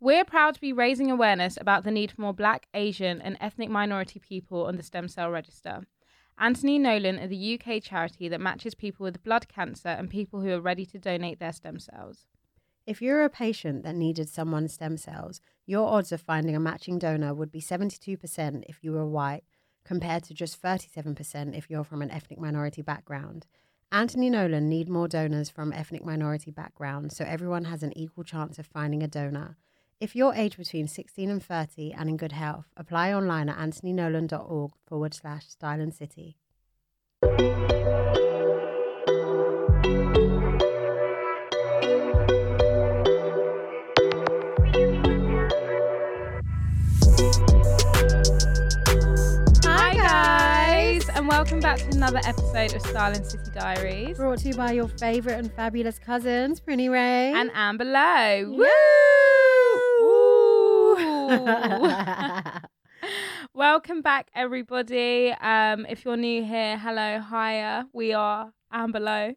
We're proud to be raising awareness about the need for more Black, Asian, and ethnic minority people on the stem cell register. Anthony Nolan are the UK charity that matches people with blood cancer and people who are ready to donate their stem cells. If you're a patient that needed someone's stem cells, your odds of finding a matching donor would be 72% if you were white, compared to just 37% if you're from an ethnic minority background. Anthony Nolan need more donors from ethnic minority backgrounds so everyone has an equal chance of finding a donor. If you're aged between 16 and 30 and in good health, apply online at anthonynolan.org forward slash style and city. Hi, guys, and welcome back to another episode of Style and City Diaries. Brought to you by your favourite and fabulous cousins, Prinny Ray. And Amber Lowe. Woo! Welcome back, everybody. Um, if you're new here, hello, hiya. We are Amber Lowe.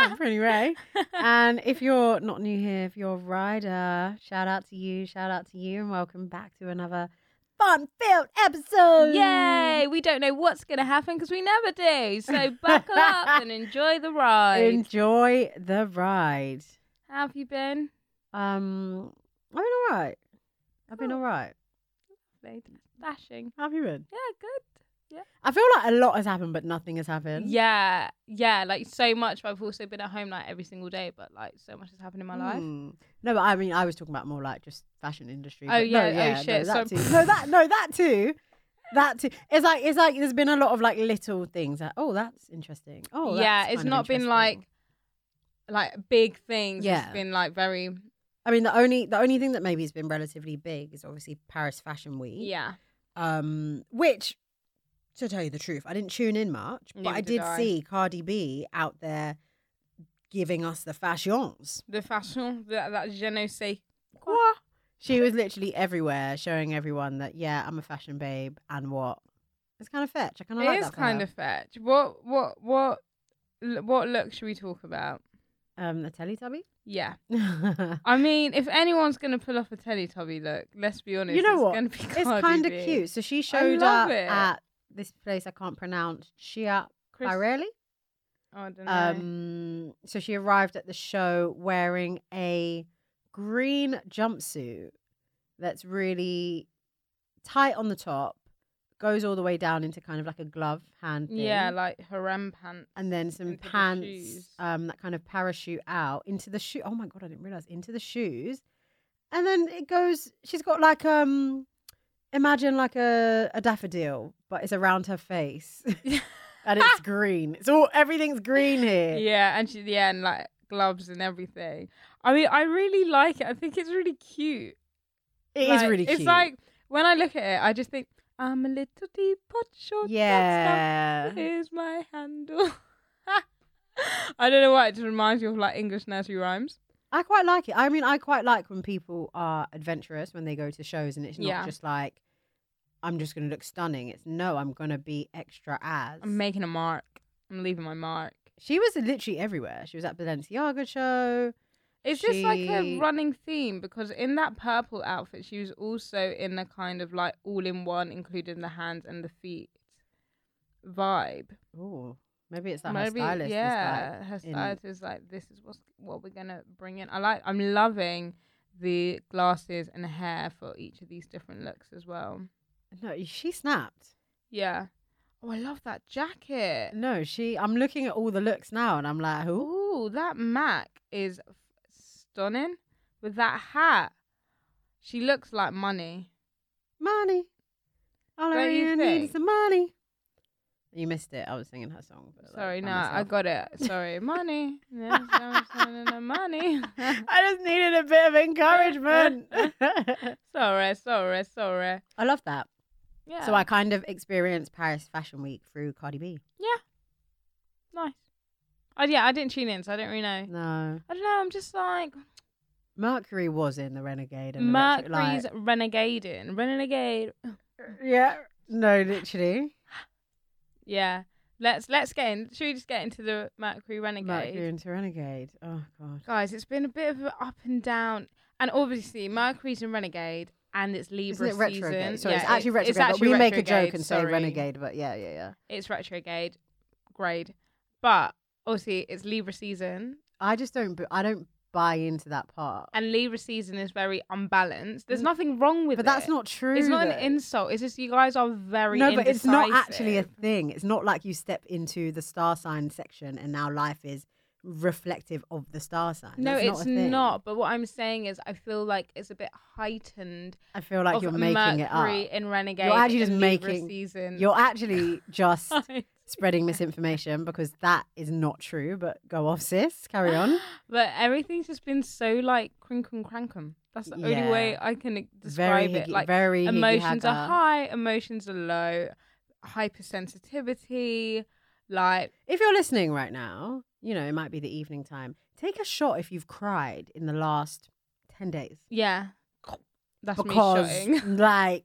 I'm Prinny Ray. and if you're not new here, if you're a rider, shout out to you, shout out to you, and welcome back to another fun-filled episode. Yay! We don't know what's going to happen because we never do. So buckle up and enjoy the ride. Enjoy the ride. How have you been? Um, I've been all right. I've been Oh. all right. Dashing. How have you been? Yeah, good. Yeah. I feel like a lot has happened, but nothing has happened. Yeah, yeah, like so much. But I've also been at home like every single day, but like so much has happened in my life. Hmm. No, but I mean, I was talking about more like just fashion industry. Oh, but no, yeah, oh, no, shit, that so- too. No, that no, that too. That too. It's like it's like there's been a lot of like little things. That, oh, that's interesting. Oh, yeah, it's not been like like big things. Yeah. It's been like very I mean, the only the only thing that maybe has been relatively big is obviously Paris Fashion Week. yeah. Um, which, to tell you the truth, I didn't tune in much, but Neither I did I. see Cardi B out there giving us the fashions. The fashion that that je ne sais quoi. She was literally everywhere, showing everyone that yeah, I'm a fashion babe, and what. It's kind of fetch. I kind of It like is that for kind her. of fetch. What what what what look should we talk about? um the Teletubby. Yeah, I mean, if anyone's gonna pull off a Teletubby look, let's be honest, You know it's what? Be It's kind of cute. So she showed up it. at this place I can't pronounce. Shia Chris- Barelli. Oh, I don't know. Um, so she arrived at the show wearing a green jumpsuit that's really tight on the top, goes all the way down into kind of like a glove hand thing. yeah, like harem pants. and then some into the pants um, that kind of parachute out into the shoe. Oh my god, I didn't realize into the shoes, and then it goes. She's got like um, imagine like a, a daffodil, but it's around her face, and it's green. It's all everything's green here. Yeah, and she yeah, and like gloves and everything. I mean, I really like it. I think it's really cute. It is Like, really cute. It's like when I look at it, I just think I'm a little teapot short. yeah. Here's my handle. I don't know why it just reminds me of like English nursery rhymes. I quite like it. I mean, I quite like when people are adventurous when they go to shows, and it's not Yeah. just like I'm just going to look stunning. It's no, I'm going to be extra as. I'm making a mark. I'm leaving my mark. she was literally everywhere. She was at Balenciaga show. It's just like a running theme because in that purple outfit, she was also in a kind of like all in one, including the hands and the feet vibe. Oh, maybe it's that Maybe, her stylist. yeah, her like in- stylist is like, this is what's, what we're gonna bring in. I like, I'm loving the glasses and hair for each of these different looks as well. No, she snapped. Yeah. Oh, I love that jacket. No, she. I'm looking at all the looks now, and I'm like, who? Ooh, that Mac is stunning with that hat. She looks like money. Money. All I Don't you really need think? is some money. You missed it. I was singing her song. but, like, Sorry, by no, I myself. got it. Sorry, money. Yes, I'm sending the money. I just needed a bit of encouragement. sorry, sorry, sorry. I love that. Yeah. So I kind of experienced Paris Fashion Week through Cardi B. Yeah. Nice. Oh yeah, I didn't tune in, so I don't really know. No, I don't know. I'm just like Mercury was in the Renegade. And Mercury's renegading, renegade. Yeah. No, literally. Yeah. Let's let's get in. Should we just get into the Mercury renegade? Mercury into Renegade. Oh god. Guys, it's been a bit of an up and down, and obviously Mercury's in renegade, and it's Libra Isn't it retrograde? season. Sorry, Yeah, it's actually retrograde. It's but actually we make a joke retrograde, and say. Renegade, but yeah, yeah, yeah. It's retrograde, grade, but obviously it's Libra season, I just don't. I don't buy into that part. and Libra season is very unbalanced. There's nothing wrong with. But it. that's not true. It's not though. an insult. It's just you guys are very No, but it's not actually a indecisive. thing. It's not like you step into the star sign section and now life is reflective of the star sign. No, That's it's not. not. But what I'm saying is, I feel like it's a bit heightened. I feel like you're making it up. In Renegade. You're actually just making- season. You're actually just spreading misinformation because that is not true. But go off, sis. Carry on. But everything's just been so like crinkum crankum. That's the only way I can very describe it. Like very emotions are high, emotions are low, hypersensitivity. Like If you're listening right now, you know it might be the evening time. Take a shot if you've cried in the last ten days yeah, that's because, me shotting. like,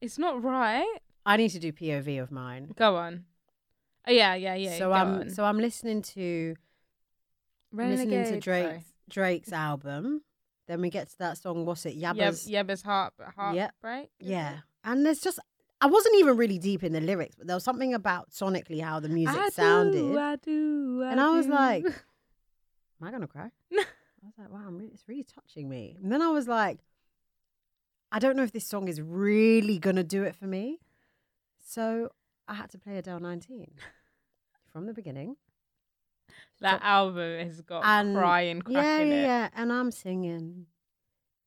It's not right. I need to do POV of mine. Go on. Oh, yeah, yeah, yeah. so I'm on. so I'm listening to I'm listening to Renegade, sorry. Drake's album. Then we get to that song. What's it? Yabba's. Yebba's heart heartbreak. is Yeah. it? And there's just I wasn't even really deep in the lyrics, but there was something about sonically how the music I sounded. Do, I do. And I was do. like, Am I gonna cry? I was like, wow, I'm really, it's really touching me. And then I was like, I don't know if this song is really gonna do it for me. So I had to play Adele 19 from the beginning. that So- album has got and crying, yeah, yeah. And I'm singing,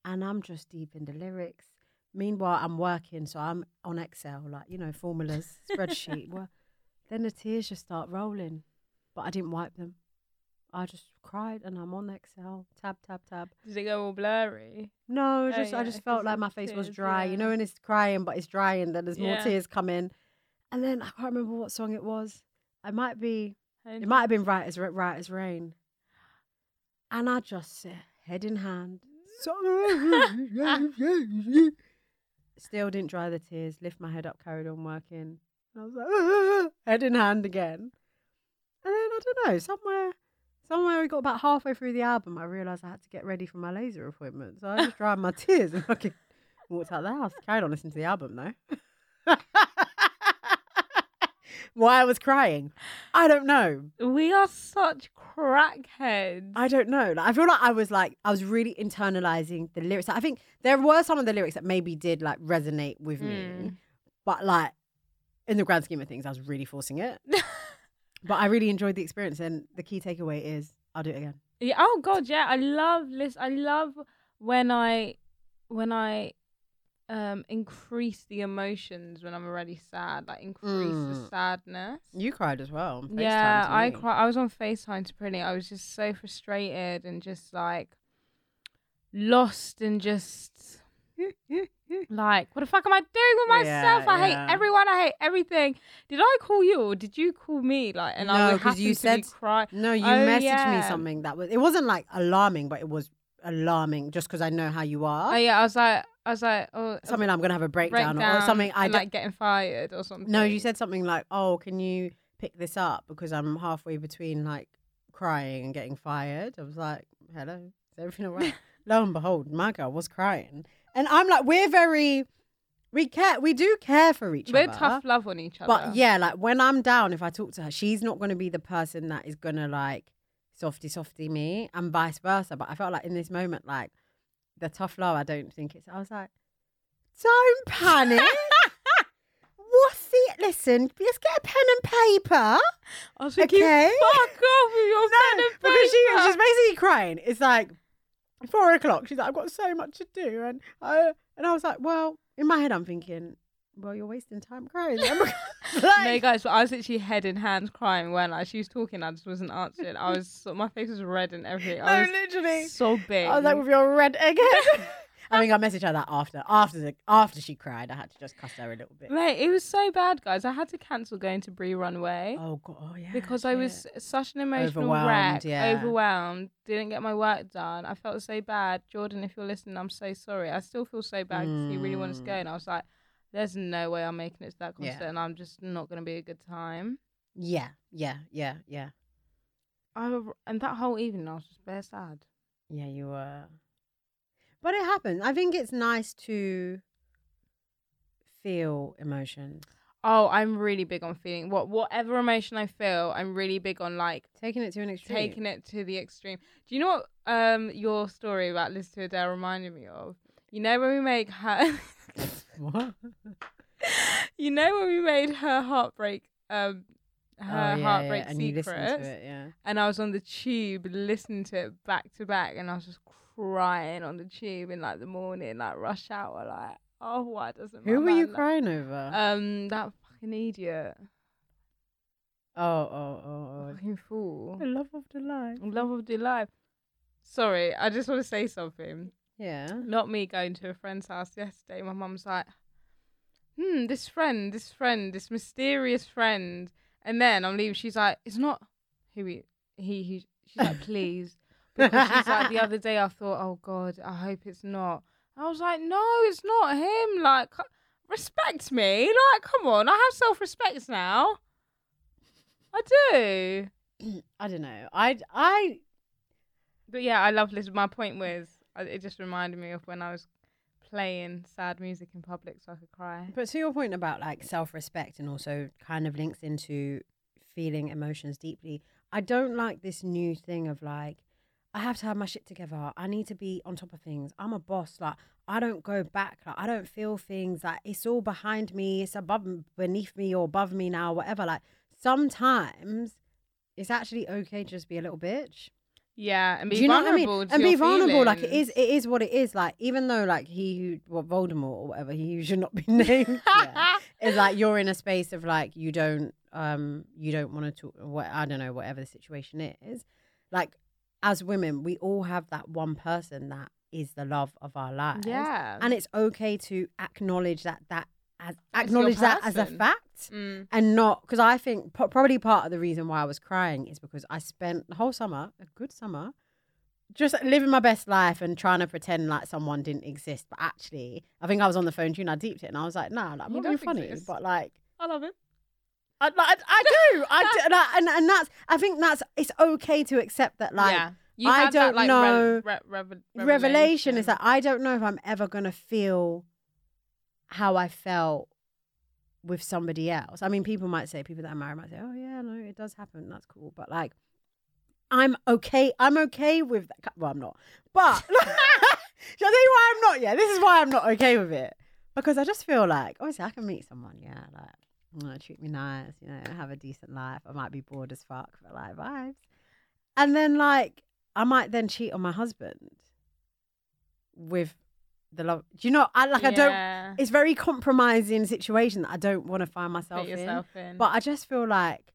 and I'm just deep in the lyrics. Meanwhile, I'm working, so I'm on Excel, like you know, formulas, spreadsheet. well, then the tears just start rolling, but I didn't wipe them. I just cried, and I'm on Excel, tab, tab, tab. Does it go all blurry? No, Oh, just I just felt like my face was tears, dry. You know, when it's crying, but it's drying. then there's more Yeah. tears coming. And then I can't remember what song it was. It might be it might have been right as right as rain. And I just said, head in hand. Still didn't dry the tears. Lift my head up, carried on working. I was like, head in hand again. And then I don't know, somewhere, somewhere we got about halfway through the album, I realised I had to get ready for my laser appointment. So I just dried my tears and fucking walked out the house. Carried on listening to the album though. Why I was crying, I don't know. we are such crackheads. I don't know. Like, I feel like I was like I was really internalizing the lyrics. I think there were some of the lyrics that maybe did like resonate with me, Mm. but like in the grand scheme of things, I was really forcing it. but I really enjoyed the experience, and the key takeaway is I'll do it again. Yeah. Oh God, yeah. I love this. I love when I when I um increase the emotions when I'm already sad. Like increase the Mm. sadness. You cried as well. yeah, I cried. I was on Facetime to Prinny. I was just so frustrated and just like lost and just like, what the fuck am I doing with myself? Yeah, I yeah. hate everyone. I hate everything. Did I call you or did you call me? Like, and I No, was 'cause you said- cry. No, you Oh, messaged me something that was. It wasn't like alarming, but it was alarming just because I know how you are. Oh yeah, I was like, I was like, oh, something I'm gonna have a breakdown, or something. I and, like getting fired or something. No, you said something like, "Oh, can you pick this up because I'm halfway between like crying and getting fired." I was like, "Hello, is everything all right?" Lo and behold, my girl was crying, and I'm like, "We're very, we care, we do care for each other. we're tough love on each other. But yeah, like when I'm down, if I talk to her, she's not going to be the person that is going to like softy softy me, and vice versa. But I felt like in this moment, like the tough love, I don't think it's. I was like, don't panic. What's it? Listen, let's get a pen and paper. I was thinking, Okay. fuck off with your pen and paper. because she, she's basically crying. It's like four o'clock. She's like, I've got so much to do, and I and I was like, well, in my head, I'm thinking, well, you're wasting time crying. then." no, like, guys, but I was literally head in hands crying when like she was talking. I just wasn't answering. I was so, my face was red and everything. I no, was literally. sobbing. I was like with your red egghead. I think I messaged her that after after the, after she cried. I had to just cuss her a little bit. Mate, it was so bad, guys. I had to cancel going to Bree Runway Oh god, oh yeah. because I was such an emotional Overwhelmed, wreck, yeah. overwhelmed, didn't get my work done. I felt so bad. Jordan, if you're listening, I'm so sorry. I still feel so bad because he really wanted to go, Mm. and I was like, "There's no way I'm making it to that Yeah. concert, and I'm just not going to be a good time." Yeah, yeah, yeah, yeah. I w- and that whole evening, I was just bare sad. Yeah, you were. But it happened. I think it's nice to feel emotions. Oh, I'm really big on feeling what whatever emotion I feel. I'm really big on like Taking it to an extreme. taking it to the extreme. Do you know what um your story about Liz to Adele reminded me of? You know when we make her, what? you know when we made her heartbreak, um, her Oh, yeah, heartbreak yeah. And you listen secrets, to it, yeah. and I was on the tube listening to it back to back, and I was just crying on the tube in like the morning, like rush hour, like oh why doesn't matter. Who were you man love- crying over? Um, that fucking idiot, oh, oh, oh, fucking fool. oh. love of the life. Love of the life. Sorry, I just want to say something. Yeah. Not me going to a friend's house yesterday. My mum's like, hmm, this friend, this friend, this mysterious friend. And then I'm leaving. She's like, it's not who he, he, he. She's like, please. Because she's like, the other day I thought, oh God, I hope it's not. I was like, no, it's not him. Like, respect me. Like, come on. I have self respect now. I do. I don't know. I, I, But yeah, I love Liz. My point was, it just reminded me of when I was playing sad music in public so I could cry. but to your point about like self respect and also kind of links into feeling emotions deeply, I don't like this new thing of like, I have to have my shit together. I need to be on top of things. I'm a boss. Like, I don't go back. Like, I don't feel things. Like, it's all behind me. It's above, beneath me, or above me now, whatever. Like, sometimes it's actually okay to just be a little bitch. Yeah, and be Do you know what I mean? vulnerable. to And be vulnerable. Like it feelings. is. It is what it is. Like even though like he who what Voldemort or whatever he who should not be named. yeah, is like you're in a space of like you don't um you don't want to talk. What I don't know whatever the situation is. Like as women, we all have that one person that is the love of our lives. yeah, and it's okay to acknowledge that that as acknowledge that as a fact Mm. and not because I think po- probably part of the reason why I was crying is because I spent the whole summer, a good summer, just living my best life and trying to pretend like someone didn't exist. But actually, I think I was on the phone to you and I deeped it and I was like, nah, like, I'm not being funny, exist. but like. I love it. I, I, I do, I do, like, and and that's. I think that's. It's okay to accept that, like, yeah, you I don't that, like, know- Re- re- revel- revelation is that I don't know if I'm ever gonna feel how I felt with somebody else. I mean, people might say, people that I married might say, "Oh yeah, no, it does happen. That's cool." But like, I'm okay. I'm okay with that. Well, I'm not. But Shall I tell you why I'm not? Yeah, this is why I'm not okay with it because I just feel like obviously I can meet someone. Yeah, like. treat me nice, you know, have a decent life. I might be bored as fuck, but like vibes. And then like I might then cheat on my husband with the love. Do you know? I like I don't. It's very compromising situation that I don't want to find myself Put in. yourself in. But I just feel like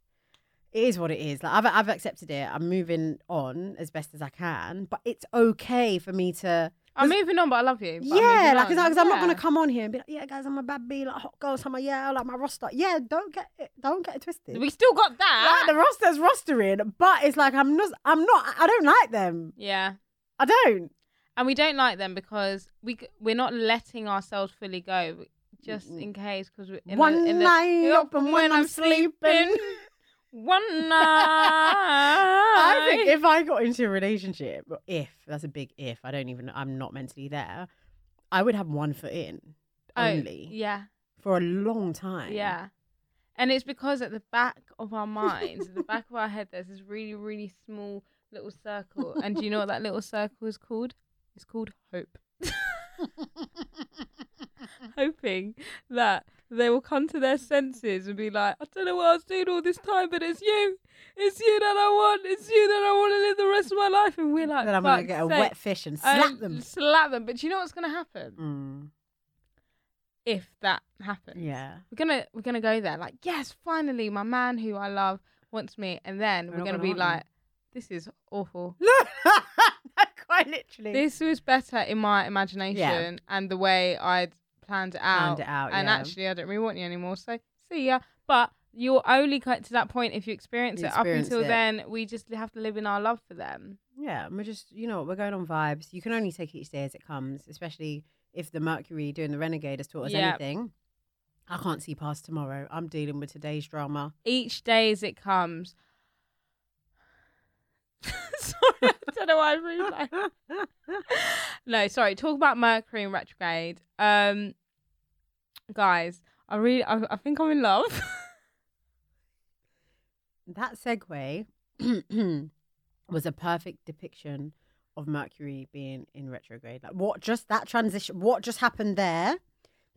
it is what it is. Like I've I've accepted it. I'm moving on as best as I can. But it's okay for me to. I'm moving on, but I love you. but I'm yeah, moving like, on. because I'm not gonna Yeah. come on here and be like, yeah, guys, I'm a bad bee, like hot girl summer, yeah, I like my roster. Yeah, don't get it, don't get it twisted. We still got that. like the roster's rostering, but it's like I'm not, I'm not, I don't like them. yeah. I don't. And we don't like them because we we're not letting ourselves fully go, just in case. Because in One the, in the, night up and when I'm sleeping. one night. I think if I got into a relationship, if that's a big if, I don't even, I'm not mentally there, I would have one foot in Oh, only yeah, for a long time. yeah. And it's because at the back of our minds, at the back of our head, there's this really, really small little circle. And do you know what that little circle is called? It's called hope. Hoping that they will come to their senses and be like, I don't know what I was doing all this time, but it's you. It's you that I want. It's you that I want to live the rest of my life. And we're like, then I'm gonna get a sake." wet fish and slap And them. Slap them. But do you know what's going to happen? Mm. if that happens. Yeah. we're gonna we're gonna go there. Like, yes, finally, my man who I love wants me, and then We're we're, gonna, gonna be like, this is awful. Quite literally. This was better in my imagination and the way I'd planned it out. Planned it out, and yeah. actually, I don't really want you anymore. So see ya. But you'll only get to that point if you experience You it. Up until it. then, we just have to live in our love for them. Yeah, and we're just, you know, we're going on vibes. You can only take each day as it comes, especially if the Mercury doing the Renegade has taught us Yeah. anything. I can't see past tomorrow. I'm dealing with today's drama. Each day as it comes. sorry, I don't know why I read that. no, sorry. Talk about Mercury in retrograde. Um, guys, I really, I, I think I'm in love. that segue was a perfect depiction of Mercury being in retrograde. Like what just that transition what just happened there?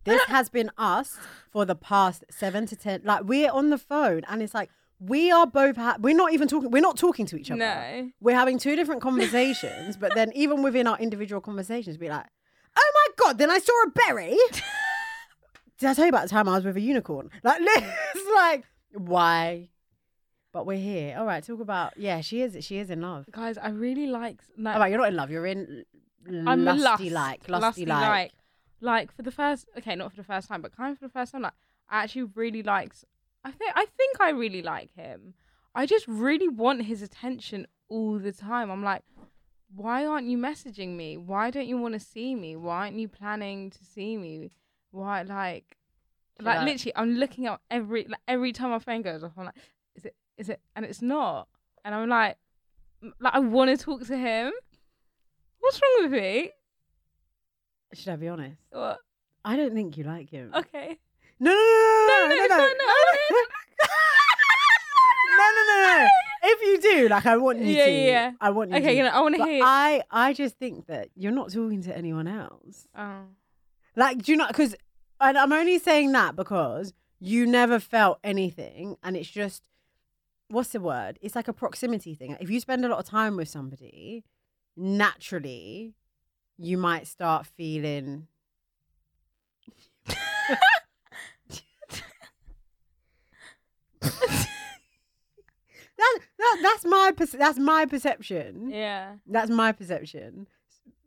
This has been us for the past 7 to 10 like we're on the phone and it's like we are both ha- we're not even talking we're not talking to each other. No. We're having two different conversations, but then even within our individual conversations be like, "Oh my god, then I saw a berry." Did I tell you about the time I was with a unicorn? Like, it's like, why? But we're here. All right, talk about. Yeah, she is. She is in love. Guys, I really like. No, All right, you're not in love. You're in I'm lusty lust, like, lusty, like. like. Like for the first, okay, not for the first time, but kind of for the first time, like I actually really likes. I think I think I really like him. I just really want his attention all the time. I'm like, why aren't you messaging me? Why don't you want to see me? Why aren't you planning to see me? Why like, Should like literally, I'm looking at every like every time my phone goes off. I'm like, is it is it? And it's not. And I'm like, like I want to talk to him. What's wrong with me? Should I be honest? What? I don't think you like him. Okay. No, no, no, No, no, no, no, no, no, no, no, no, no. If you do, like, I want you Yeah, to. yeah, yeah. I want you Okay, to. you know, I want to hear. I, I just think that you're not talking to anyone else. oh. Like, do you not? Because, and I'm only saying that because you never felt anything, and it's just, what's the word? It's like a proximity thing. If you spend a lot of time with somebody, naturally, you might start feeling. That, that, that's my perce- that's my perception. Yeah. That's my perception.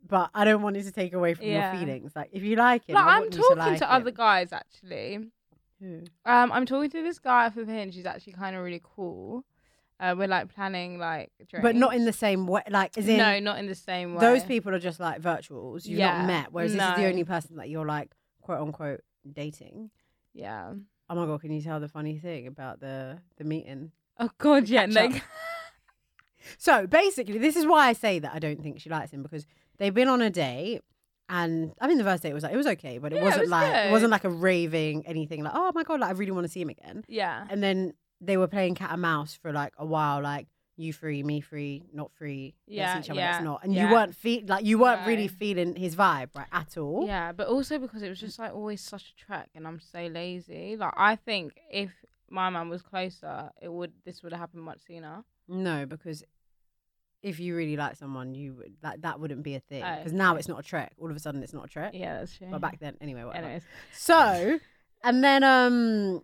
But I don't want it to take away from Yeah. your feelings. Like if you like it, Like, I'm talking to, like to other guys actually. Who? Um, I'm talking to this guy off of Hinge. He's actually kind of really cool. Uh, we're like planning like drinks. But not in the same way. Like as in no, not in the same way. those people are just like virtuals. You've Yeah. not met. Whereas this is the No. only person that you're like quote unquote dating. Yeah. Oh my god, can you tell the funny thing about the the meeting? Oh God, yeah. catch Like, up. So basically, this is why I say that I don't think she likes him because they've been on a date, and I mean the first date was like it was okay, but it Yeah, wasn't was like it wasn't like a raving anything like oh my god, like I really want to see him again. yeah. And then they were playing cat and mouse for like a while, like you free, me free, not free, Yeah, let's each other, yeah, let's not. And yeah. you weren't feel like you weren't really feeling his vibe right at all. Yeah, but also because it was just like always such a trek, and I'm so lazy. Like I think if my man was closer, it would this would have happened much sooner. No, because if you really like someone, you would like that wouldn't be a thing. Oh, Because now it's not a trek. All of a sudden, it's not a trek. Yeah, that's true. But back then, anyway, whatever. Anyways, So, and then um,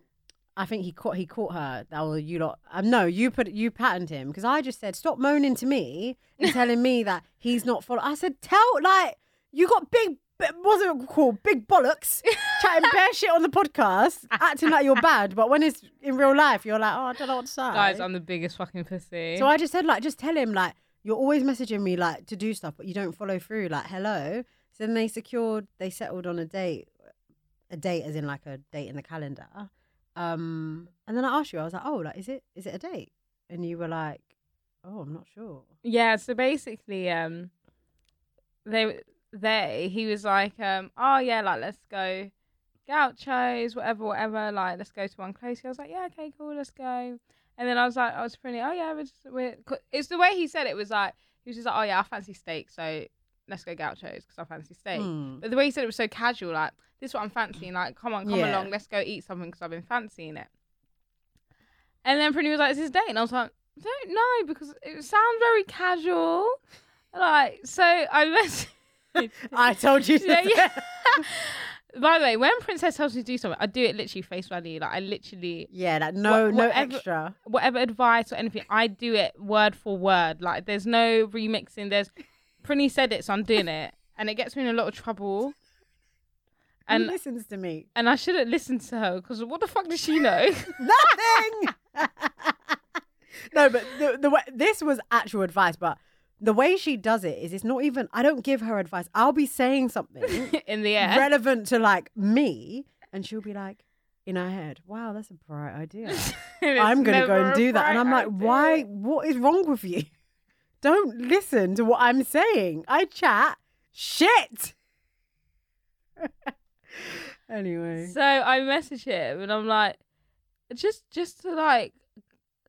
I think he caught he caught her. That was you lot. Um, no, you put you patterned him because I just said stop moaning to me and telling me that he's not following. I said tell like you got big. What's it called? Big bollocks, chatting bare shit on the podcast, acting like you're bad, but when it's in real life, you're like, oh, I don't know what to say. guys, I'm the biggest fucking pussy. So I just said, like, just tell him, like, you're always messaging me, like, to do stuff, but you don't follow through. Like, hello. So then they secured, they settled on a date, a date as in like a date in the calendar. Um, and then I asked you, I was like, oh, like, is it, is it a date? And you were like, oh, I'm not sure. Yeah, so basically, um, they they he was like, um, oh yeah, like let's go gauchos, whatever, whatever. Like let's go to one close. I was like, yeah, okay, cool, let's go. And then I was like, I was pretty, oh yeah, we're just, we're. It's the way he said it was like he was just like, oh yeah, I fancy steak, so let's go gauchos because I fancy steak. Hmm. But the way he said it was so casual, like this is what I'm fancying. Like, come on, come Yeah. along, let's go eat something because I've been fancying it. And then Prinny was like, "Is this date?" And I was like, "I don't know because it sounds very casual." Like, so I messaged. I told you to yeah, yeah. By the way, when Princess tells me to do something, I do it literally face value. Like I literally Yeah, like no, no whatever- extra. whatever advice or anything, I do it word for word. Like there's no remixing. There's Prinny said it, so I'm doing it, and it gets me in a lot of trouble. Who And listens to me? and I shouldn't listen to her because what the fuck does she know? Nothing. no, but the, the way this was actual advice, but the way she does it is it's not even. I don't give her advice. I'll be saying something in the air. relevant to like me, and she'll be like. In her head, wow, that's a bright idea. I'm going to go and do that. And I'm like, why? What is wrong with you? Don't listen to what I'm saying. I chat shit. anyway. So I message him and I'm like, just just to like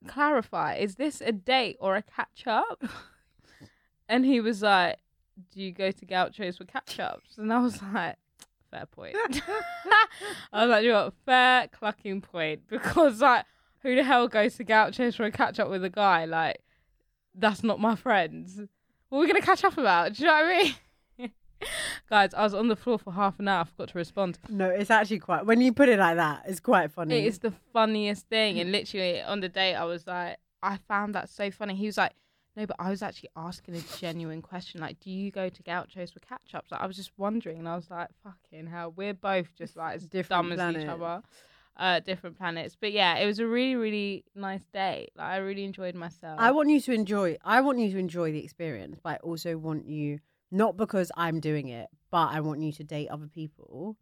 clarify, is this a date or a catch up? And he was like, Do you go to Gauchos for catch ups? And I was like, Fair point. I was like, you know what, fair clucking point. Because like who the hell goes to Gauchos for a catch up with a guy? Like, that's not my friends. What are we gonna catch up about? Do you know what I mean? Guys, I was on the floor for half an hour. I forgot to respond. No, it's actually quite. When you put it like that, it's quite funny. It is the funniest thing. And literally on the date, I was like, I found that so funny. He was like, no, but I was actually asking a genuine question. Like, do you go to Gauchos for catch ups? Like, I was just wondering. And I was like, fucking hell, we're both just like as Different dumb as each other. Uh, different planets. But yeah, it was a really, really nice date. Like, I really enjoyed myself. I want you to enjoy. I want you to enjoy the experience, but I also want you not because I'm doing it, but I want you to date other people.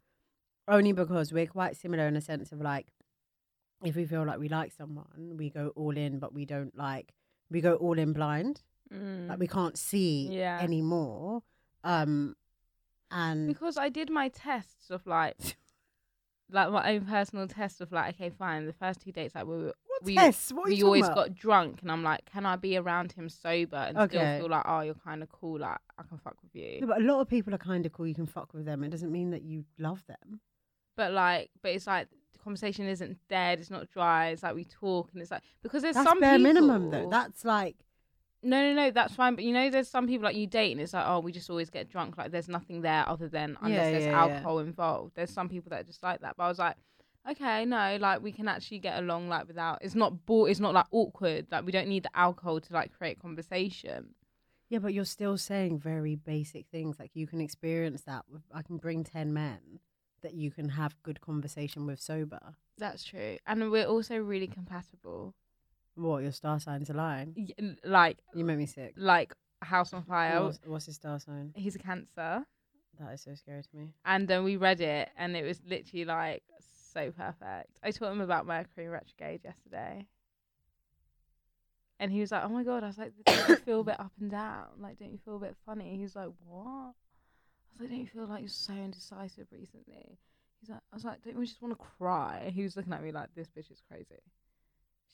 Only because we're quite similar in a sense of like, if we feel like we like someone, we go all in, but we don't like. We go all in blind. Mm. Like we can't see Yeah. anymore. Um, and because I did my tests of like, like my own personal test of like, okay, fine. The first two dates, like we were, what we? What we always about? got drunk, and I'm like, can I be around him sober and Okay. still feel like, oh, you're kind of cool, like I can fuck with you. Yeah, but a lot of people are kind of cool. You can fuck with them. It doesn't mean that you love them. But like, but it's like the conversation isn't dead. It's not dry. It's like we talk, and it's like because there's That's some bare people, minimum, though. That's like no, no, no, that's fine. But you know, there's some people like you date, and it's like, oh, we just always get drunk. Like there's nothing there other than unless Yeah, there's yeah, yeah. alcohol involved. There's some people that are just like that. But I was like. Okay, no, like we can actually get along like without it's not bo- it's not like awkward. Like we don't need the alcohol to like create conversation. Yeah, but you're still saying very basic things. Like you can experience that. With, I can bring 10 men that you can have good conversation with sober. That's true. And we're also really compatible. What, your star signs align? Y- Like You make me sick. like House on Fire. What's, what's his star sign? He's a cancer. That is so scary to me. And then we read it and it was literally like so perfect. I taught him about Mercury retrograde yesterday. And he was like, Oh my god, I was like, don't you feel a bit up and down? Like, don't you feel a bit funny? He was like, What? I was like, Don't you feel like you're so indecisive recently? He's like I was like, Don't we just want to cry? He was looking at me like this bitch is crazy.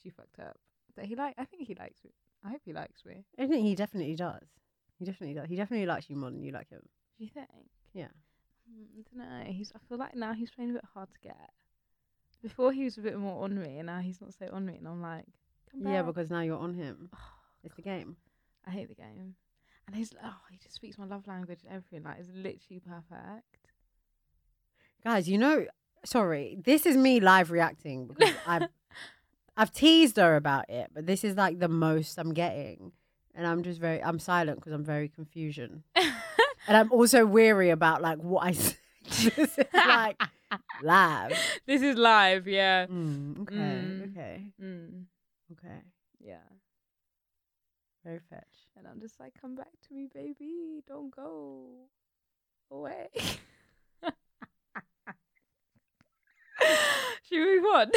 She fucked up. But he like I think he likes me. I hope he likes me. I think he definitely does. He definitely does. He definitely likes you more than you like him. Do you think? Yeah. Mm, I don't know. He's. I feel like now he's playing a bit hard to get. Before he was a bit more on me, and now he's not so on me, and I'm like, come Yeah, because now you're on him. It's the game. I hate the game, and he's oh, he just speaks my love language and everything. Like, it's literally perfect. Guys, you know, sorry, this is me live reacting because I've I've teased her about it, but this is like the most I'm getting, and I'm just very I'm silent because I'm very confusion, and I'm also weary about like what I say. this is like live. this is live, yeah. Mm, okay, Mm. okay, Mm, okay. yeah. Very fetch. And I'm just like, come back to me, baby. Don't go away. Should we move on?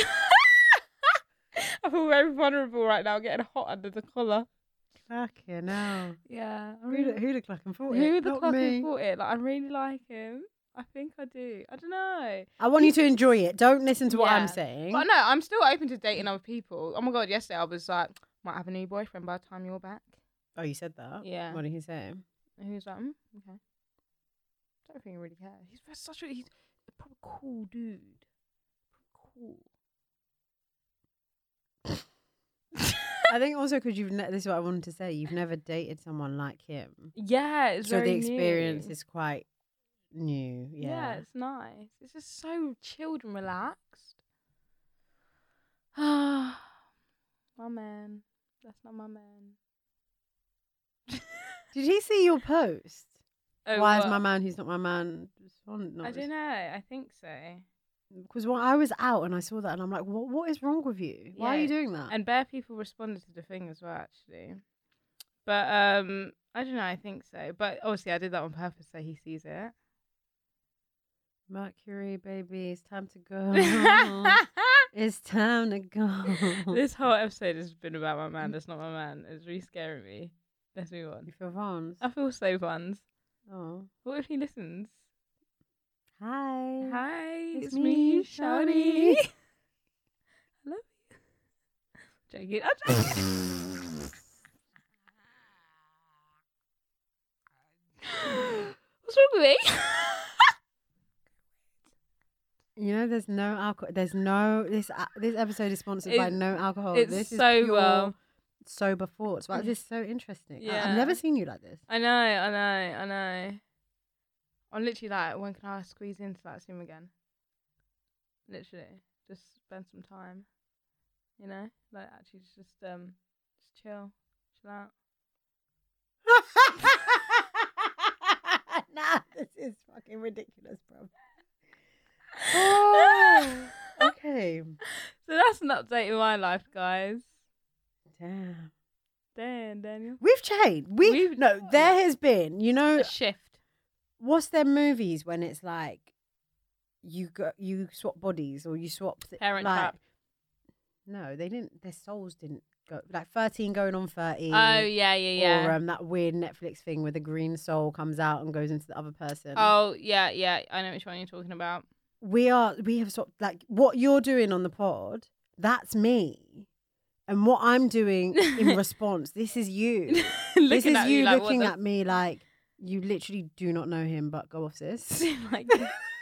I feel very vulnerable right now, getting hot under the collar. Fucking hell. Yeah. I'm Who the, really- who the cluck and thought it? who the clock thought it? Like, I really like him. I think I do. I don't know. I want you to enjoy it. Don't listen to what Yeah. I'm saying. But no, I'm still open to dating other people. Oh my god, yesterday I was like, might have a new boyfriend by the time you're back. Oh, you said that? Yeah. What did he say? And he was like, mm, okay. Don't think he really cares. He's such a he's a proper cool dude. Cool. I think also because you've ne- this is what I wanted to say. You've never dated someone like him, Yeah, it's so the experience new. is quite new. Yeah. Yeah. it's nice. It's just so chilled and relaxed. Ah, my man. That's not my man. Did he see your post? Oh, Why is my man who's not my man? on- I don't know. I think so. Because when I was out and I saw that, and I'm like, what? What is wrong with you? Why are you doing that? And bare people responded to the thing as well, actually. But um, I don't know. I think so. But obviously, I did that on purpose so he sees it. Mercury, baby, it's time to go. it's time to go. this whole episode has been about my man. That's not my man. It's really scaring me. Let's move on. you feel Vons? I feel so buns. Oh, What if he listens? Hi. Hi, It's it's, me, me, Shawty. Shawty. I love you. Joking. I'm joking. What's wrong with me? You know, there's no alcohol. There's no this. Uh, this episode is sponsored by no alcohol. it's this is so pure well. sober thoughts. Wow, this is so interesting. I- I've never seen you like this. I know, I know, I know. I'm literally like, when can I squeeze into that sim again? Literally, just spend some time. You know, like actually just um, just chill, chill out. nah, this is fucking ridiculous, bro. Oh, okay. So that's an update in my life, guys. Damn. Damn, Daniel. We've changed. We We've- no. There has been. You know, A shift. What's their movies when it's like you go you swap bodies or you swap th- Parent like, Trap. No, they didn't. Their souls didn't go like thirteen going on thirty. Oh yeah, yeah, yeah. Or um, that weird Netflix thing where the green soul comes out and goes into the other person. oh yeah, yeah. I know which one you're talking about. we are. We have swapped. Like what you're doing on the pod. That's me. And what I'm doing in response, this is you. this is at you like, looking the at me like you literally do not know him, but go off, sis. like,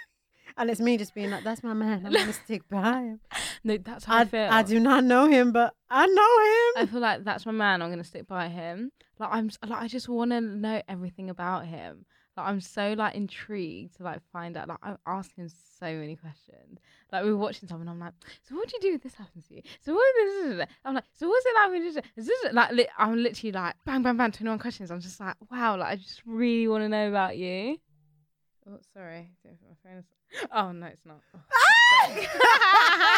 and it's me just being like, "That's my man. I'm gonna stick by him." no, that's how I, I, feel. I do not know him, but I know him. I feel like that's my man. I'm gonna stick by him. Like I'm, like I just want to know everything about him. Like I'm so like intrigued to like find out. Like I'm asking so many questions. Like we were watching something. I'm like, so what do you do if this happens to you? So what if this? I'm like, so what's it like when you do? Is this like? Li- I'm literally like, bang, bang, bang, 21 questions. I'm just like, wow. Like I just really want to know about you. Oh, sorry. Is- Oh no, it's not.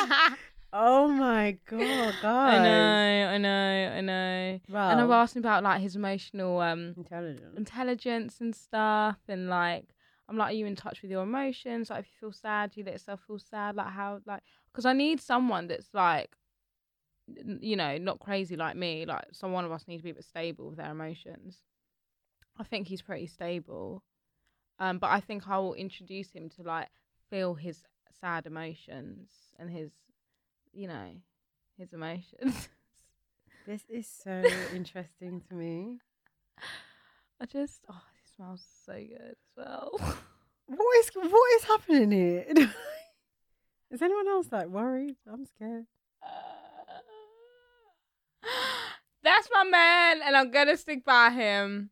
Oh. Oh my god, guys! I know, I know, I know. Wow. And I've asked him about like his emotional um intelligent. intelligence and stuff and like I'm like, are you in touch with your emotions? Like if you feel sad, do you let yourself feel sad? Like how like because I need someone that's like you know, not crazy like me. Like some one of us needs to be a bit stable with their emotions. I think he's pretty stable. Um, but I think I will introduce him to like feel his sad emotions and his you know, his emotions. This is so interesting to me. I just oh, he smells so good as well. What is what is happening here? is anyone else like worried? I'm scared. Uh, that's my man, and I'm gonna stick by him.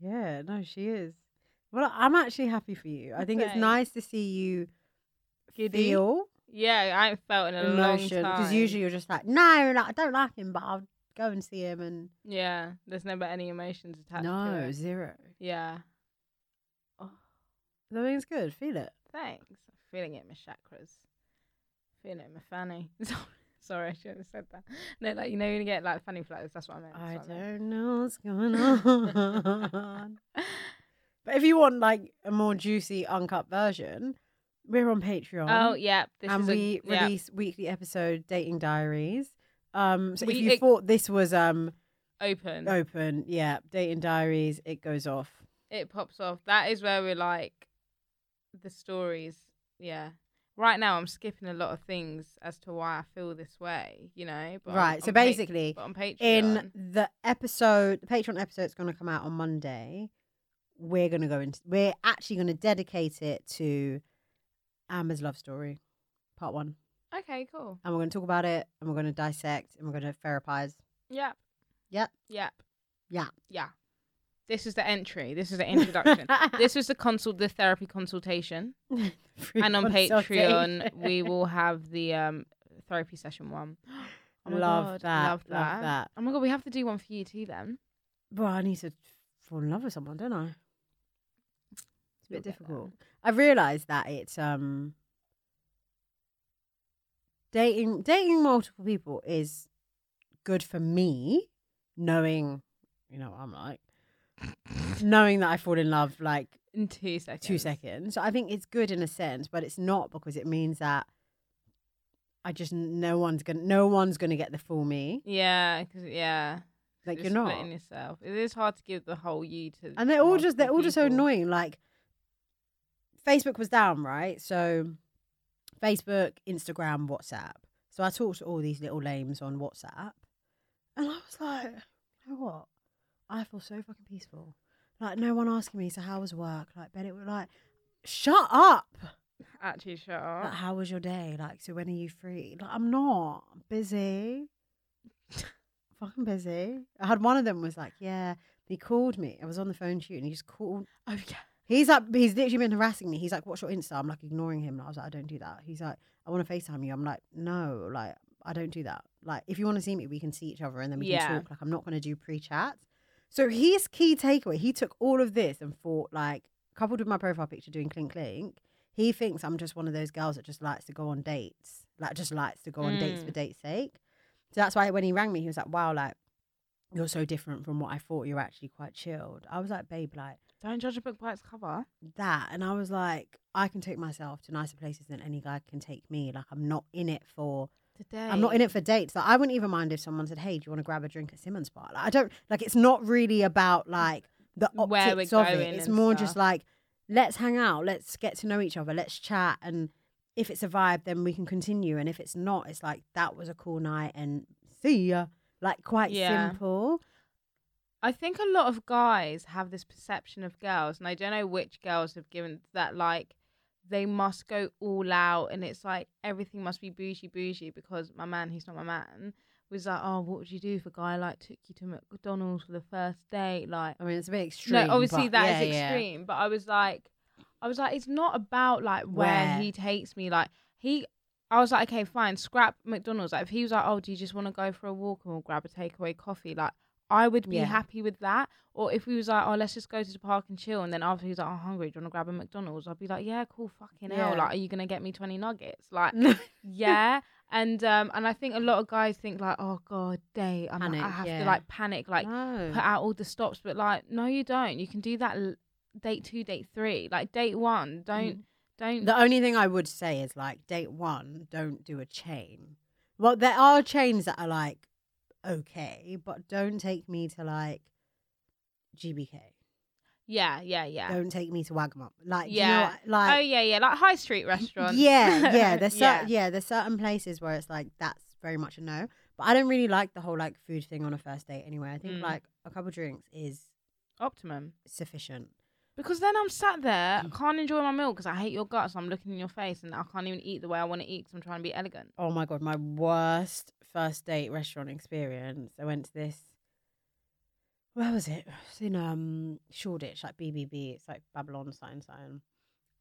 Yeah, no, she is. Well, I'm actually happy for you. I think it's Thanks. nice to see you Giddy. feel Yeah, I ain't felt in a emotion long time. because usually you're just like, no, like, I don't like him, but I'll go and see him, and yeah, there's never any emotions attached to no, it. zero. Yeah. Oh, think good. Feel it. thanks. I'm feeling it in my chakras. Feeling it in my fanny. Sorry, I shouldn't have said that. No, like you know, when you get like funny flutters. That's what I meant. I that's what meant. don't know what's going on. but if you want like a more juicy, uncut version, we're on Patreon. Oh yeah, this and is we a, yeah. release weekly episode dating diaries. Um, so We- if you it- thought this was um open. open, yeah, dating diaries, it goes off. it pops off. That is where we're like, the stories. Yeah. Right now, I'm skipping a lot of things as to why I feel this way. You know. But on- right. So on Pa- basically, on Patreon, in the episode, the Patreon episode is going to come out on Monday. We're going to go into. We're actually going to dedicate it to Amber's love story, part one, okay, cool. and we're going to talk about it, and we're going to dissect, and we're going to therapize. Yep. Yep. Yep. Yeah. Yeah. This is the entry. This is the introduction. this was the consult, the therapy consultation, and on Patreon we will have the um therapy session one. Oh love God, that. Love that. that. Oh my god, we have to do one for you too then. Well, I need to fall in love with someone, don't I? It's a bit difficult. I've realised that it's um dating dating multiple people is good for me, knowing you know what I'm like, knowing that I fall in love like In two seconds. two seconds. So I think it's good in a sense, but it's not because it means that I just no one's gonna no one's gonna get the full me. Yeah, 'cause- yeah. Like You're not. splitting yourself. It is hard to give the whole you to. and they're all just they're all just so annoying. Like Facebook was down, right? So Facebook, Instagram, WhatsApp. So I talked to all these little lames on WhatsApp, and I was like, you know what? I feel so fucking peaceful. Like no one asking me, so how was work? Like Bennett was like, shut up. Actually, shut Like, up. how was your day? Like, so when are you free? Like, I'm not I'm busy. fucking busy. I had one of them was like, yeah. He called me. I was on the phone shooting. He just called Oh yeah. He's like, he's literally been harassing me. He's like, what's your Insta? I'm like ignoring him. And I was like, I don't do that. He's like, I want to FaceTime you. I'm like, no, like, I don't do that. Like, if you want to see me, we can see each other and then we Yeah. can talk. Like, I'm not going to do pre chats. So his key takeaway, he took all of this and thought, like, coupled with my profile picture doing clink clink, he thinks I'm just one of those girls that just likes to go on dates, like, just likes to go on dates for Mm. date's sake. So that's why when he rang me, he was like, wow, like, you're so different from what I thought. You're actually quite chilled. I was like, babe, like, Don't judge a book by its cover. that and I was like, I can take myself to nicer places than any guy can take me. Like I'm not in it for Today. I'm not in it for dates. Like I wouldn't even mind if someone said, Hey, do you want to grab a drink at Simmons Bar? Like I don't like it's not really about like the optics of it. It's more stuff. just like, let's hang out, let's get to know each other, let's chat and if it's a vibe, then we can continue. And if it's not, it's like that was a cool night and see ya. Like quite Yeah. simple. I think a lot of guys have this perception of girls, and I don't know which girls have given that like they must go all out, and it's like everything must be bougie bougie because my man, who's not my man, was like, oh, what would you do if a guy like took you to McDonald's for the first date? Like, I mean it's a bit extreme. no, obviously that is yeah, yeah. extreme, but I was like, I was like, it's not about like where, Where. he takes me. Like he, I was like, okay, fine, scrap McDonald's. Like if he was like, oh, do you just want to go for a walk and we'll grab a takeaway coffee? Like I would be Yeah. happy with that. Or if we was like, oh, let's just go to the park and chill, and then after he was like, oh, hungry, do you want to grab a McDonald's? I'd be like, yeah, cool, fucking hell. Yeah. Like, are you gonna get me twenty nuggets? Like, yeah. And um, and I think a lot of guys think like, oh god, date. I'm like, I have yeah. to like panic, like no. put out all the stops, but like, no, you don't. You can do that l- date two, date three, like date one. Don't, don't. The only thing I would say is like date one, don't do a chain. Well, there are chains that are like okay, but don't take me to like GBK. yeah, yeah, yeah. Don't take me to Wagamama. Like, Yeah. you know, like oh yeah, yeah, like high street restaurants. yeah, yeah. There's yeah. certain yeah, there's certain places where it's like that's very much a no. But I don't really like the whole like food thing on a first date anyway. I think Mm. like a couple drinks is optimum. sufficient. Because then I'm sat there, I can't enjoy my meal because I hate your guts. I'm looking in your face, and I can't even eat the way I want to eat because I'm trying to be elegant. Oh my god, my worst first date restaurant experience. I went to this. Where was it? It's in um Shoreditch, like BBB. It's like Babylon sign sign,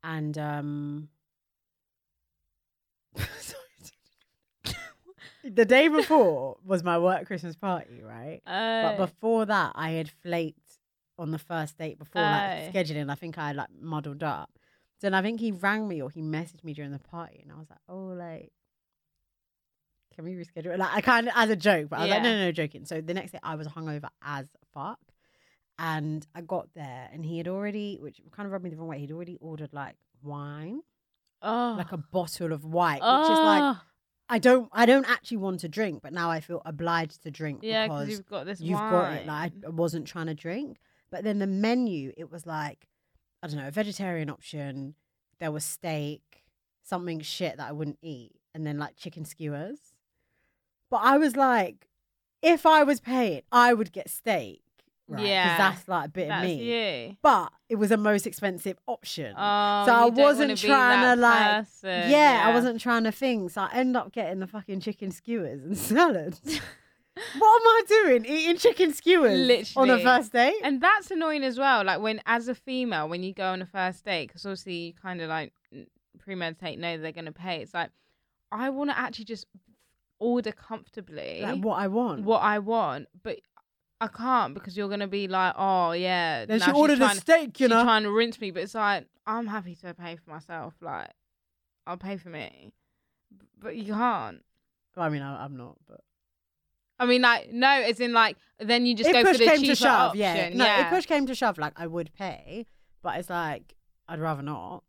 and um. the day before was my work Christmas party, right? Uh, But before that, I had flaked on the first date before like Oh. scheduling. I think I like muddled up. Then I think he rang me or he messaged me during the party, and I was like, "Oh, like, can we reschedule?" it?" Like, I kind of as a joke, but I was like, "No, no, no, joking." So the next day, I was hungover as fuck, and I got there, and he had already, which kind of rubbed me the wrong way. He'd already ordered like wine, oh, like a bottle of white, which is like Oh. I don't, I don't actually want to drink, but now I feel obliged to drink yeah, because because you've got this. you've got it. Like I wasn't trying to drink. But then the menu, it was like, I don't know, a vegetarian option. There was steak, something shit that I wouldn't eat, and then like chicken skewers. But I was like, if I was paid, I would get steak. Right? Yeah. Because that's like a bit That's of me. you. But it was the most expensive option. Oh, So I wasn't trying to, like- person, yeah, I wasn't trying to think. So I end up getting the fucking chicken skewers and salad. what am I doing? Eating chicken skewers on a first date? And that's annoying as well. Like when, as a female, when you go on a first date, because obviously you kind of like premeditate, know they're going to pay. It's like I want to actually just order comfortably like what I want. what I want, but I can't because you're going to be like, oh yeah. Then she ordered a steak, you she's know. trying to rinse me, but it's like I'm happy to pay for myself. Like I'll pay for me, but you can't. I mean, I, I'm not, but I mean, like no, as in like then you just if go push for the came cheaper to shove, option. yeah, no, yeah. if push came to shove, like I would pay, but it's like I'd rather not.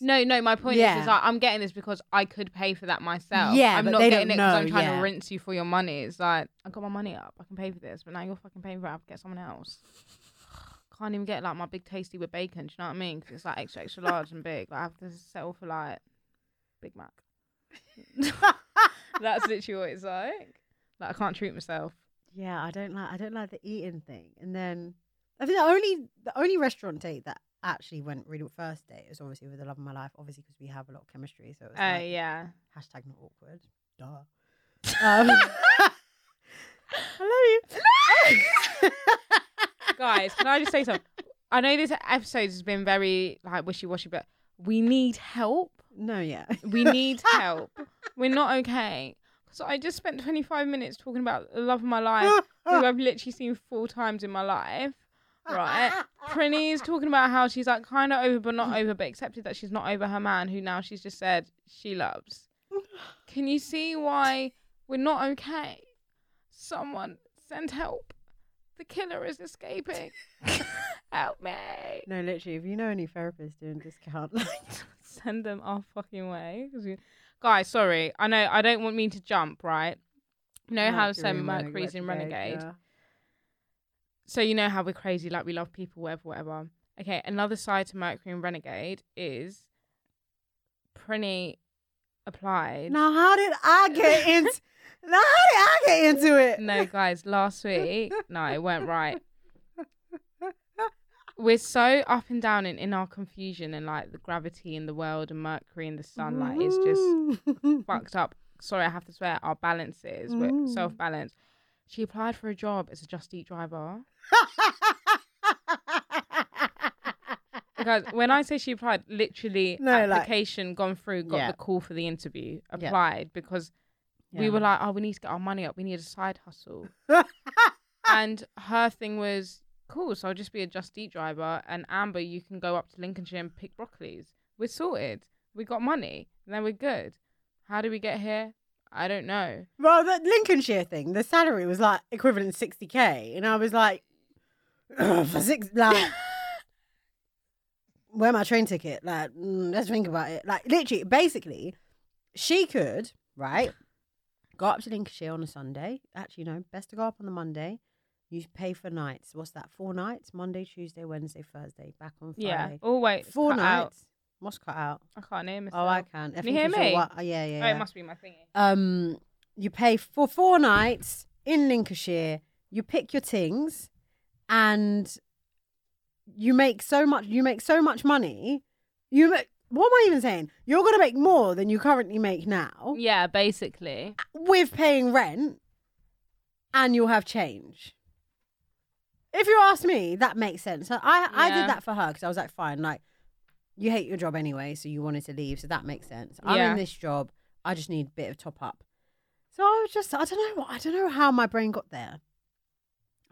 No, no. My point is, Yeah. is like I'm getting this because I could pay for that myself. Yeah, I'm not getting it because I'm trying yeah. to rinse you for your money. It's like I got my money up. I can pay for this, but now you're fucking paying for it. I have to get someone else. Can't even get like my big tasty with bacon. Do you know what I mean? Because it's like extra, extra large and big. Like, I have to settle for like Big Mac. That's literally what it's like. Like I can't treat myself. Yeah, I don't like I don't like the eating thing. And then I think the only the only restaurant date that actually went really first date was obviously with the love of my life, obviously because we have a lot of chemistry. So it was Oh like, yeah. hashtag not awkward. Duh. Um, I love you. Guys, can I just say something? I know this episode has been very like wishy washy, but we need help. no, yeah. We need help. We're not okay. So I just spent 25 minutes talking about the love of my ah, life, ah. who I've literally seen four times in my life. Ah, right? Prinny is talking about how she's like kind of over but not mm. over, but accepted that she's not over her man, who now she's just said she loves. Can you see why we're not okay? Someone send help. The killer is escaping. help me. No, literally, if you know any therapists doing discount, like, send them our fucking way. 'Cause we- Guys, sorry. I know I don't want me to jump, right? You know how some Mercury's in retrograde. yeah. So you know how we're crazy, like we love people, whatever, whatever. Okay, another side to Mercury and retrograde is Prinny applied. Now, how did I get into? now, how did I get into it? No, guys, last week, no, it went right. We're so up and down in, in our confusion and like the gravity in the world and Mercury and the sun, like it's just fucked up. Sorry, I have to swear. Our balances, we're Mm. self balance. She applied for a job as a Just Eat driver. Guys, when I say she applied, literally No, like- application gone through, got Yeah. the call for the interview, Yeah. applied because we were like, oh, we need to get our money up. We need a side hustle. and her thing was, cool, so I'll just be a Just Eat driver. And Amber, you can go up to Lincolnshire and pick broccolis. We're sorted. We got money. And then we're good. How did we get here? I don't know. Well, the Lincolnshire thing, the salary was like equivalent to 60k. And I was like, for six, like, where my train ticket? Like, mm, let's think about it. Like, literally, basically, she could, right, go up to Lincolnshire on a Sunday. Actually, no, best to go up on the Monday. You pay for nights. What's that? Four nights? Monday, Tuesday, Wednesday, Thursday. Back on Friday. Yeah. Oh, wait. Four nights. Out. What's cut out? I can't hear myself. Oh, I can. Can you hear me? What? Oh, yeah, yeah. Oh, yeah it must be my thingy. um you pay for four nights in Lincolnshire, you pick your tings and you make so much you make so much money. You make what am I even saying? You're gonna make more than you currently make now Yeah, basically. with paying rent and you'll have change. If you ask me, that makes sense. I I Yeah. did that for her because I was like, fine, like you hate your job anyway, so you wanted to leave, so that makes sense. I'm Yeah. in this job, I just need a bit of top up. So I was just, I don't know what, I don't know how my brain got there.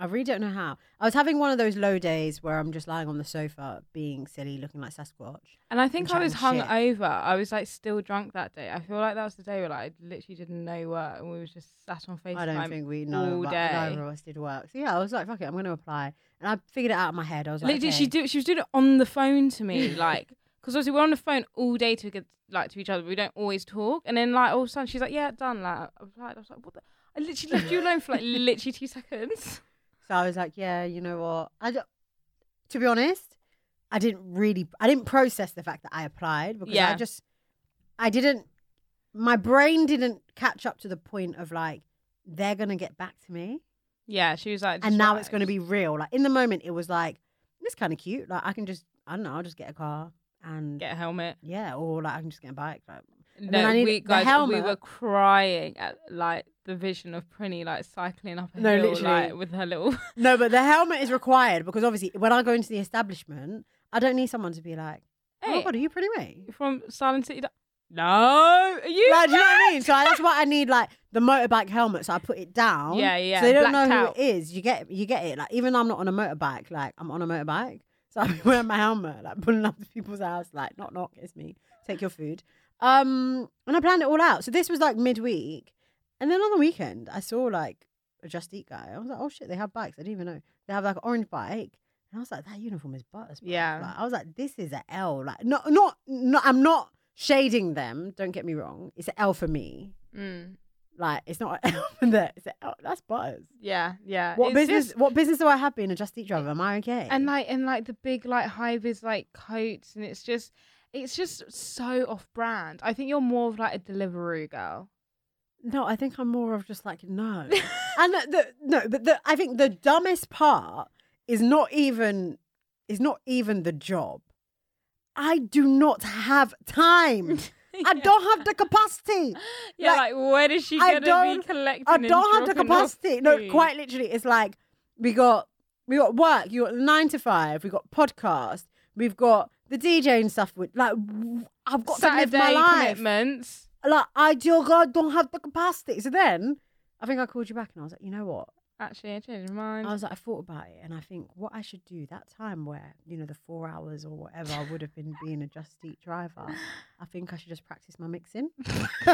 I really don't know how. I was having one of those low days where I'm just lying on the sofa, being silly, looking like Sasquatch. And I think I'm I was hung shit. over. I was like still drunk that day. I feel like that was the day where like I literally did no work and we was just sat on FaceTime. I don't think we know, all day. neither of us did work. So yeah, I was like, fuck it, I'm going to apply. And I figured it out in my head. I was like, Literally, okay. she do. She was doing it on the phone to me, like, because obviously we're on the phone all day to get like to each other. But we don't always talk, and then like all of a sudden she's like, "Yeah, done." Like, I was like, I was like, "What?" The? I literally left you alone for like literally two seconds. So I was like, yeah, you know what? I, don't- to be honest, I didn't really, I didn't process the fact that I applied because I just, I didn't, my brain didn't catch up to the point of like, they're going to get back to me. Yeah, she was like, and now it's going to be real. Like in the moment, it was like, it's kind of cute. Like I can just, I don't know, I'll just get a car and get a helmet. yeah, or like I can just get a bike. Like, No, we guys, we were crying at like the vision of Prinny like cycling up a No, hill, literally. like with her little. no, but the helmet is required because obviously when I go into the establishment, I don't need someone to be like, oh my Hey. god, are you pretty me? from Silent City. No, are you? Like, do you know what I mean? So that's why I need like the motorbike helmet. So I put it down. Yeah, yeah, So they don't blacked know who out. it is. You get you get it. Like even though I'm not on a motorbike, like I'm on a motorbike. So I'm wearing my helmet, like pulling up to people's house, like knock knock, it's me. Take your food. Um, and I planned it all out. So this was like midweek, and then on the weekend I saw like a Just Eat guy. I was like, oh shit, they have bikes. I didn't even know they have like an orange bike. And I was like, that uniform is butters. Yeah. Like, I was like, this is an L. Like, not, not, not. I'm not shading them. Don't get me wrong. It's an L for me. Mm, Like, it's not an L for that. It's an L. That's butters. yeah, yeah. What It's business? just- What business do I have being a Just Eat driver? Am I okay? and like and like the big like high vis like coats, and it's just it's just so off brand. I think you're more of like a delivery girl. No, I think I'm more of just like no. and the, no, but the I think the dumbest part is not even is not even the job. I do not have time. I don't have the capacity. Yeah, Like, like, where is she gonna don't- be collecting? I don't have the capacity. No, food? quite literally, it's like we got we got work. You got nine to five. We got podcast. We've got the DJ and stuff. With like, I've got Saturday to live my life. commitments. Like, I do. God, don't have the capacity. So then, I think I called you back and I was like, you know what? Actually, I changed my mind. I was like, I thought about it, and I think what I should do that time where you know the four hours or whatever I would have been being a Just Eat driver. I think I should just practice my mixing.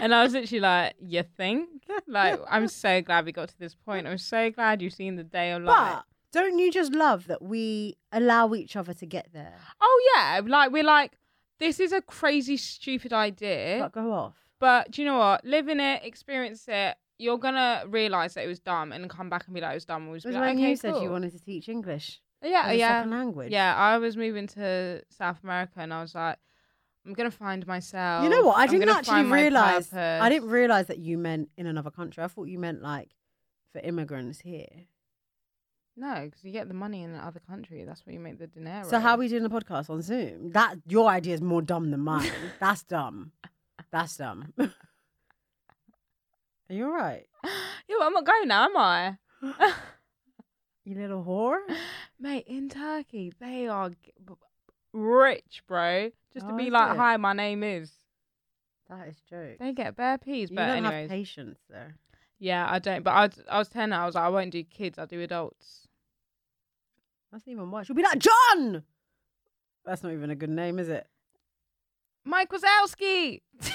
and I was literally like, "You think?" Like, I'm so glad we got to this point. I'm so glad you've seen the day of light. But don't you just love that we allow each other to get there? Oh yeah, like we're like, this is a crazy, stupid idea. But go off. But do you know what? Live in it, experience it. You're gonna realize that it was dumb and come back and be like, it was dumb. It was like, when okay, you said you wanted to teach English Yeah, yeah, second language. yeah. I was moving to South America and I was like, I'm gonna find myself. You know what? I I'm didn't actually realize. I didn't realize that you meant in another country. I thought you meant like for immigrants here. No, because you get the money in the other country. That's where you make the dinero. So how are we doing the podcast on Zoom? That your idea is more dumb than mine. That's dumb. That's dumb. Are you all right? Yeah, well, I'm not going now, am I? You little whore. Mate, in Turkey, they are g- rich, bro. Just to Oh, be like, it? hi, my name is. That is joke. They get bare peas, You but don't have anyways. patience though. Yeah, I don't. But I, was- I was telling her, I was like, I won't do kids. I'll do adults. That's not even worse. You'll be like John. That's not even a good name, is it? Mike Wazowski.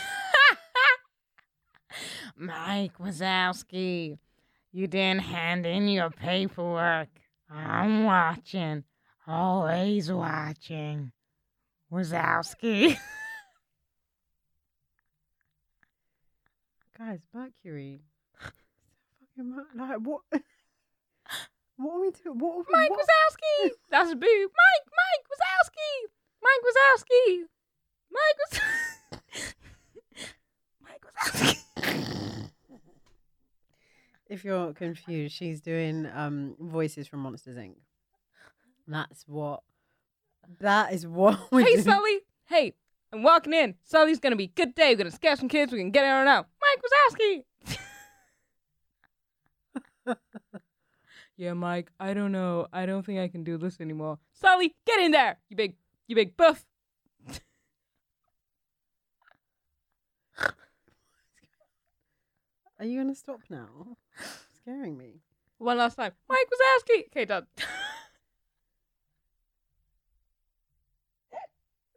Mike Wazowski, you didn't hand in your paperwork. I'm watching. Always watching. Wazowski. Guys, Mercury. Like what? What are we doing? What? Are we, Mike what? Wazowski. That's a boo. Mike, Mike Wazowski. Mike Wazowski. Mike was. Mike Wazowski. If you're confused, she's doing um voices from Monsters Inc. That's what. That is what. we're hey, doing. Sully. Hey, I'm walking in. Sully's gonna be good day. We're gonna scare some kids. We can get in and out. Mike Wazowski. Yeah, Mike. I don't know. I don't think I can do this anymore. Sally, get in there. You big, you big buff. Are you gonna stop now? Scaring me. One last time. Mike Wazowski. Okay, done.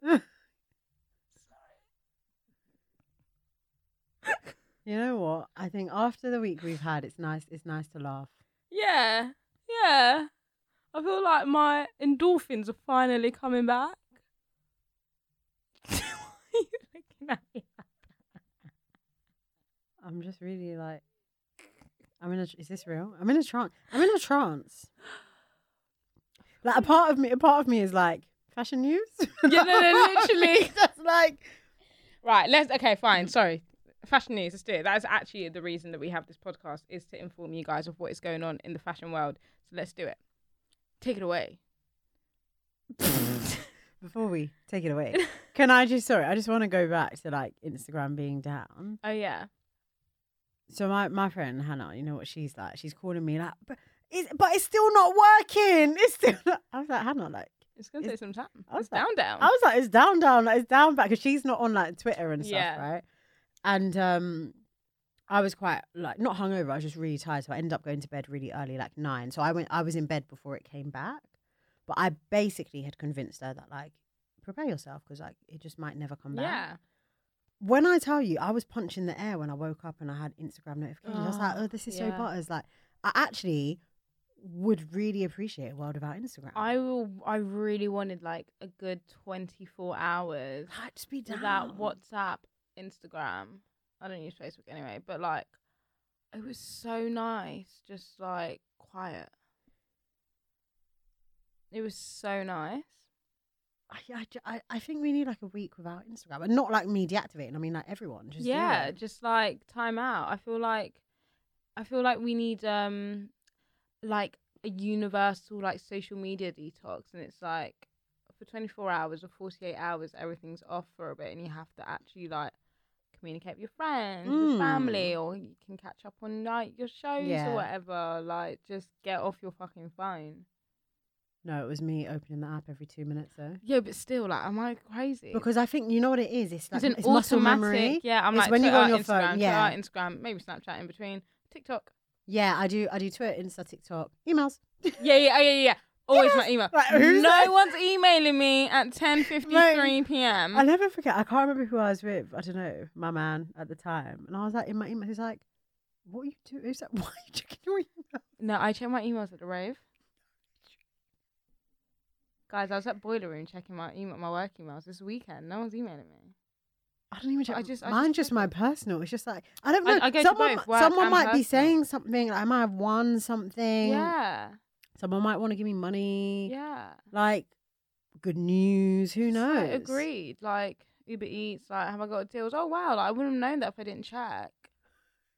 You know what? I think after the week we've had, it's nice. It's nice to laugh. Yeah, yeah. I feel like my endorphins are finally coming back. Why are you looking at me? I'm just really like. I'm in a. Is this real? I'm in a trance. I'm in a trance. Like a part of me, a part of me is like fashion news. Yeah, no, no, literally. That's like Right, let's okay, fine. Sorry. Fashion news, let's do it. That is actually the reason that we have this podcast is to inform you guys of what is going on in the fashion world. So let's do it. Take it away. before we take it away. Can I just sorry? I just want to go back to like Instagram being down. Oh yeah. So my my friend Hannah, you know what she's like? She's calling me like, but it's but it's still not working. It's still. Not. I was like Hannah, like It's gonna It's- take some time. I was It's down down. I was like, it's down, down, like it's down back because she's not on like Twitter and stuff, Yeah. right? And um, I was quite like not hungover. I was just really tired, so I ended up going to bed really early, like nine. So I went, I was in bed before it came back, but I basically had convinced her that like prepare yourself because like it just might never come back. yeah. When I tell you, I was punching the air when I woke up and I had Instagram notifications. I was like, Oh, oh, this is so yeah. butters. Like, I actually would really appreciate a world without Instagram. I will I really wanted like a good twenty four hours like, just be down. without WhatsApp, Instagram. I don't use Facebook anyway, but like it was so nice, just like quiet. It was so nice. I, I, I, think we need like a week without Instagram, and not like me deactivating. I mean, like everyone. Just yeah, just like time out. I feel like I feel like we need um like a universal like social media detox and it's like for 24 hours or 48 hours everything's off for a bit and you have to actually like communicate with your friends, your Mm. family or you can catch up on like your shows Yeah. or whatever. Like just get off your fucking phone. no, it was me opening the app every two minutes though. Yeah, but still like am I crazy? Because I think you know what it is. It's like it's an it's muscle memory. Yeah, I'm It's like when you go on your phone, Instagram, yeah. Twitter, Instagram, maybe Snapchat in between. TikTok. Yeah, I do. I do Twitter, Insta, TikTok, emails. Yeah, yeah, oh, yeah, yeah. Always my email. Like, no that? one's emailing me at 10:53 p.m. I never forget. I can't remember who I was with. I don't know, my man at the time, and I was like in my email. He's like, "What are you doing?" He's like, "Why are you checking your email?" No, I check my emails at the rave. Guys, I was at Boiler Room checking my email, my work emails this weekend. No one's emailing me. I don't even check. I just- I Mine's just just my personal. It's just like I don't know. I go someone, someone might be saying something. Like, I might have won something. Yeah, Someone might want to give me money. yeah. Like good news. Who knows? agreed. Like Uber Eats. Like, have I got deals? Oh wow! Like I wouldn't have known that if I didn't check.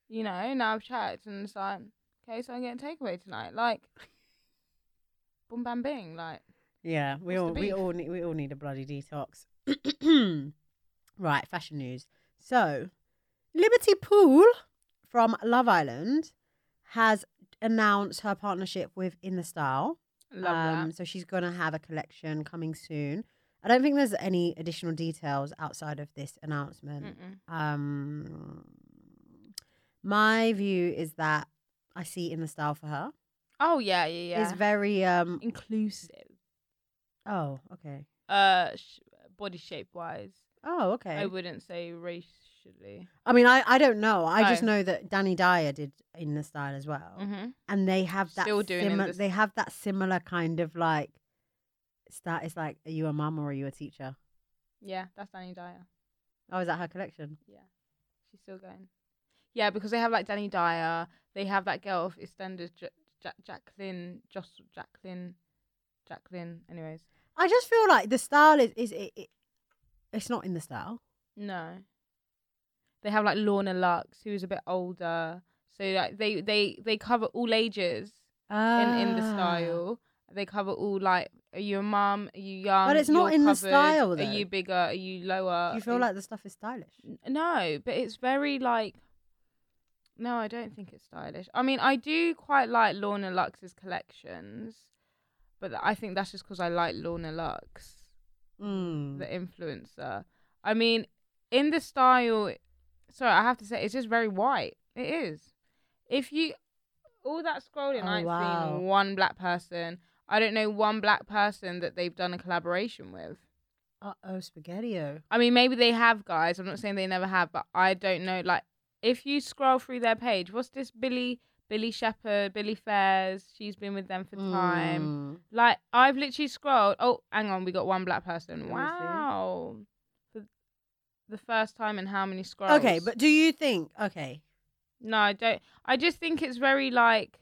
You know, now I've checked and it's like, okay, so I'm getting takeaway tonight. Like, boom, bam, bing. Like, Yeah, we all we all need we all need a bloody detox. right, fashion news. So, Liberty Pool from Love Island has announced her partnership with In the Style. love Um, so she's gonna have a collection coming soon. I don't think there's any additional details outside of this announcement. Um, my view is that I see In the Style for her. Oh yeah, yeah, yeah. It's very um. inclusive. Oh, okay. Uh, sh- body shape wise, Oh, okay. I wouldn't say racially. I mean, I, I don't know. I just Oh. know that Dani Dyer did in the style as well, Mm-hmm. and they have that Still doing In simi- the They have that similar kind of like start. It's like, are you a mum or are you a teacher? Yeah, that's Dani Dyer. Oh, is that her collection? Yeah, she's still going. Yeah, because they have like Dani Dyer. They have that girl of EastEnders, J- Jack Jacqueline, Joss Jacqueline, Jacqueline. Anyways, I just feel like the style is is it, it it's not in the style. no. They have like Lorna Luxe, who's a bit older. So like they they they cover all ages in in the Ah. style. They cover all like, are you a mum? Are you young? But it's not You're in the covered, style, Are you bigger? Are you lower? Do you feel like the stuff is stylish? No, but it's very like. No, I don't think it's stylish. I mean, I do quite like Lorna Luxe's collections, but I think that's just because I like Lorna Luxe, Mm. the influencer. I mean, in the style, sorry, I have to say, it's just very white. It is. If you, all that scrolling, Oh, I ain't wow. seen one black person. I don't know one black person that they've done a collaboration with. Uh oh, spaghettio. I mean, maybe they have, guys. I'm not saying they never have, but I don't know. Like, if you scroll through their page, what's this Billy Billie Shepherd, Billie Faiers? She's been with them for time. Mm. Like, I've literally scrolled. Oh, hang on, we got one black person. Let me see. Wow, the first time in how many scrolls? Okay, but do you think? Okay, no, I don't. I just think it's very like.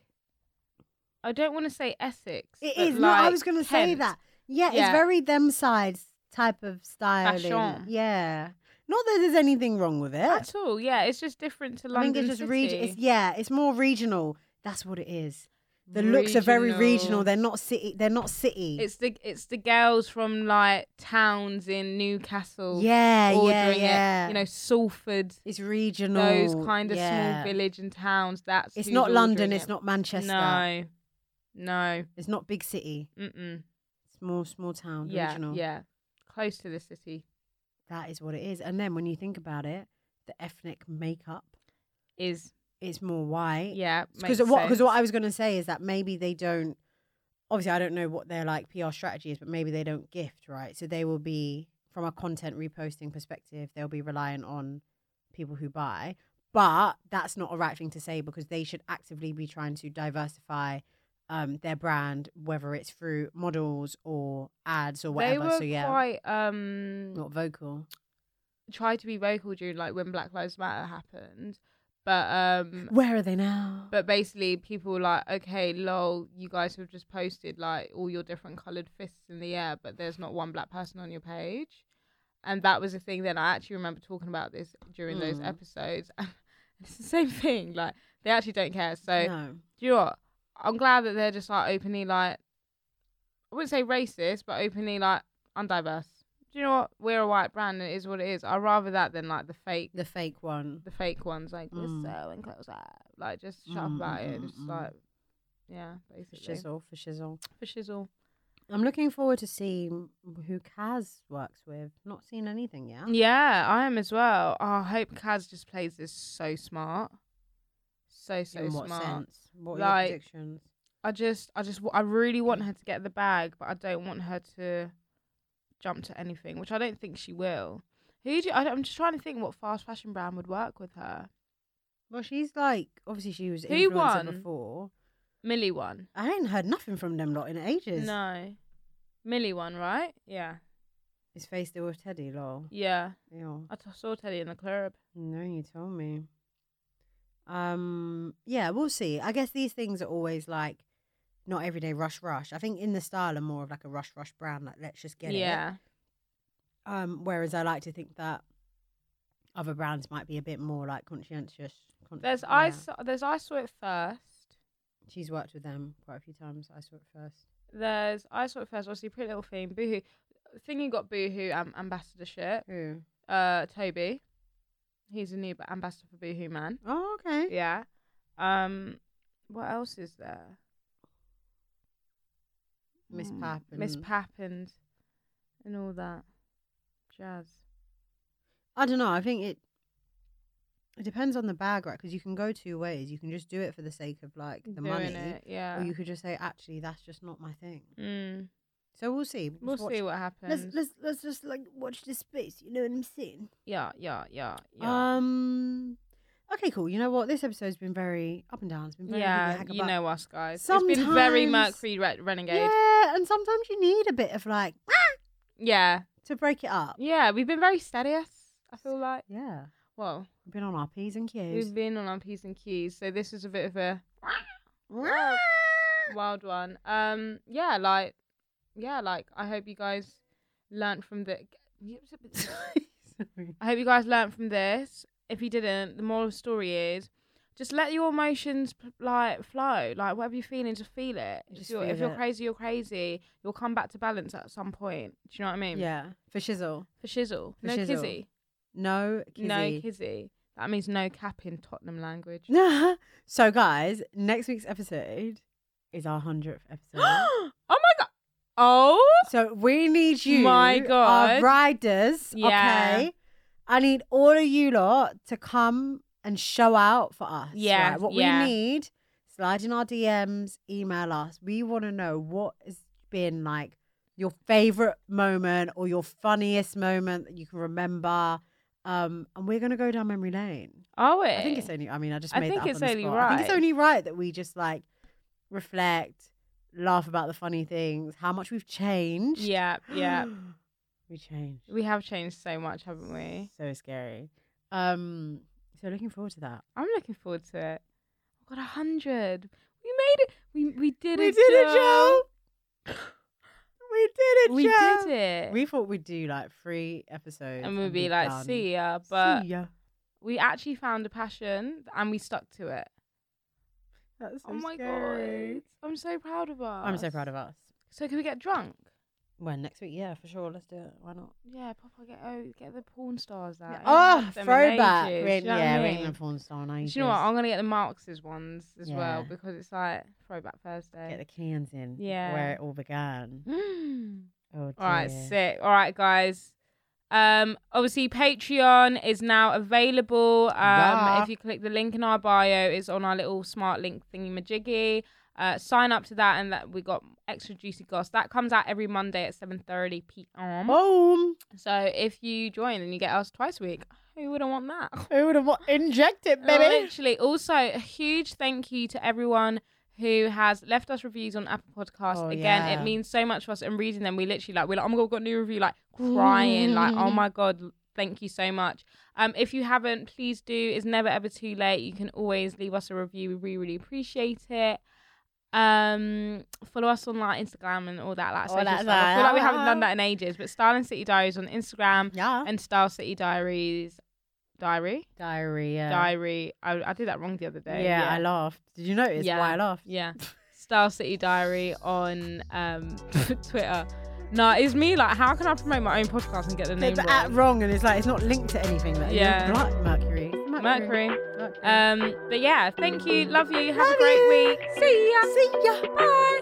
I don't want to say Essex. It is. is. no, I was going to say that. Yeah, Yeah. it's very them sides type of styling. Fashion. Yeah. Not that there's anything wrong with it. At all, yeah. It's just different to I London think it's just region. Yeah, it's more regional. That's what it is. The looks are very regional. They're not city. They're not city. It's the it's the girls from like towns in Newcastle. yeah, yeah, ordering yeah. it. You know, Salford. it's regional. Those kind of yeah. small village and towns. That's It's not London. ordering It's not Manchester. No, no. It's not big city. Mm-mm. Small, small town. Yeah, regional. yeah. Close to the city That is what it is. And then when you think about it, the ethnic makeup is is more white. yeah. Because what because what. I was going to say is that maybe they don't. Obviously, I don't know what their like PR strategy is, but maybe they don't gift right. So they will be from a content reposting perspective, they'll be reliant on people who buy. But that's not a right thing to say because they should actively be trying to diversify um, their brand, whether it's through models or ads or they whatever. were so yeah, quite um not vocal. tried to be vocal during like when Black Lives Matter happened, but um Where are they now? but basically people were like okay lol you guys have just posted like all your different colored fists in the air but there's not one black person on your page and that was the thing that i actually remember talking about this during those Mm. episodes it's the same thing like they actually don't care so no. do you know what i'm glad that they're just like openly like i wouldn't say racist but openly like undiverse do you know what we're a white brand and it is what it is i'd rather that than like the fake The fake one. the fake ones like we're and so inclusive like just shut up Mm, about mm, it mm, just mm. like yeah basically Shizzle for shizzle. for shizzle I'm looking forward to seeing who Kaz works with. Not seen anything yet. yeah i am as well oh, i hope kaz just plays this so smart so so In what smart sense? What Like- predictions? i just i just i really want her to get the bag but i don't want her to jump to anything which i don't think she will who do you, I, i'm just trying to think what fast fashion brand would work with her Well, she's like obviously she was Who influencer won? before. millie won I ain't heard nothing from them lot in ages. no millie won right yeah His face still with Teddy, lol. yeah Ew. i t- saw teddy in the club No, you told me. Um, yeah, we'll see. I guess these things are always like not everyday rush rush. I think in the style are more of like a rush rush brand, like let's just get it. yeah Um, whereas I like to think that other brands might be a bit more like conscientious. Con- There's yeah. I saw, there's I saw it first. She's worked with them quite a few times. I saw it first. There's I saw it first. Obviously, Pretty Little Thing, Boohoo. Thingy got Boohoo um, ambassadorship. Who? Uh, Toby, he's a new ambassador for Boohoo Man. Oh, okay. Yeah. Um, what else is there? Miss Mm, Pap Miss and- Pap and and all that jazz. I don't know. I think it it depends on the bag, right? Because you can go two ways. You can just do it for the sake of like the Doing money, it, yeah. or you could just say, actually, that's just not my thing. mm, So we'll see. we'll watch- see what happens. Let's let's let's just like watch this space. You know what I'm saying? yeah, yeah, yeah, yeah. Um. Okay, cool. You know what? This episode's been very up and down. It's been very yeah, you know us guys. It's been very sometimes- Mercury re- retrograde. Yeah, and sometimes you need a bit of like Yeah, to break it up. yeah. We've been very steady. I feel like. Yeah, Well, we've been on our p's and q's. we've been on our p's and q's, so this is a bit of a wild one. Um, yeah, like, yeah, like I hope you guys learned from the. I hope you guys learned from this. If you didn't, the moral of the story is just let your emotions like flow. Like whatever you're feeling, just feel it. If Just you're, feel if you're crazy, you're crazy. You'll come back to balance at some point. Do you know what I mean? Yeah, for shizzle. For shizzle. For no shizzle. kizzy. No, No kizzy. kizzy. That means no cap in Tottenham language. so, guys, next week's episode is our hundredth episode. oh my god. Oh. so we need you, My our God. riders. Yeah. Okay, I need all of you lot to come and show out for us. Yeah, right? What yeah. we need, slide in our DMs, email us. We want to know what has been like your favorite moment or your funniest moment that you can remember. Um, and we're gonna go down memory lane. Oh, wait I think it's only. I mean, I just I made think that up it's on the only spot. I think it's right. only right that we just like reflect, laugh about the funny things, how much we've changed. Yeah, yeah. we changed. we have changed so much, haven't we? So scary. Um, so looking forward to that. I'm looking forward to it. I've got a hundred. We made it. We we did We it. did it, Joe. We did it, We Joe. did it. We thought we'd do like three episodes, and we'd be be like, done. see ya. But See ya. we actually found a passion and we stuck to it. That's so oh my scary. god. I'm so proud of us. I'm so proud of us. So can we get drunk? Well, next week, yeah, for sure. Let's do it. Why not? Yeah, Papa, get oh, get the porn stars out. Oh, throwback. We ain't- yeah, we ain't mean? a porn star on ages. Do you know what? I'm gonna get the Marx's ones as well because it's like Throwback Thursday. Get the cans in. Yeah. Where it all began. Oh, All right, sick. All right, guys. Um, obviously Patreon is now available. Um, Yeah. if you click the link in our bio, it's on our little smart link thingy majiggy. Uh, sign up to that, and that we got extra juicy goss that comes out every Monday at seven thirty p.m. Boom. So if you join, then you get us twice a week. Who wouldn't want that? Who would have inject it, baby? Literally. Also, a huge thank you to everyone who has left us reviews on Apple Podcasts. Oh, Again, yeah. it means so much for us. And reading them, we literally like we're like, oh my god, we've got a new review, like crying, like oh my god, thank you so much. Um, if you haven't, please do. It's never ever too late. You can always leave us a review. We really, really appreciate it. Um, follow us on like Instagram and all that like All that stuff. I feel like we haven't done that in ages. But Style and City Diaries on Instagram Yeah. and Style City Diaries diary Diarrhea. diary. I, I did that wrong the other day. Yeah, I laughed. Did you notice Yeah. why I laughed? Yeah, Star City Diary on um Twitter. No, it's me. Like, how can I promote my own podcast and get the name wrong? at wrong, and it's like it's not linked to anything. Like, Yeah. yeah, blood, Mercury. Mercury. Mercury. Um, but yeah, thank you. Love you. Have Love a great you. week. See ya. See ya. Bye.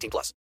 18 plus.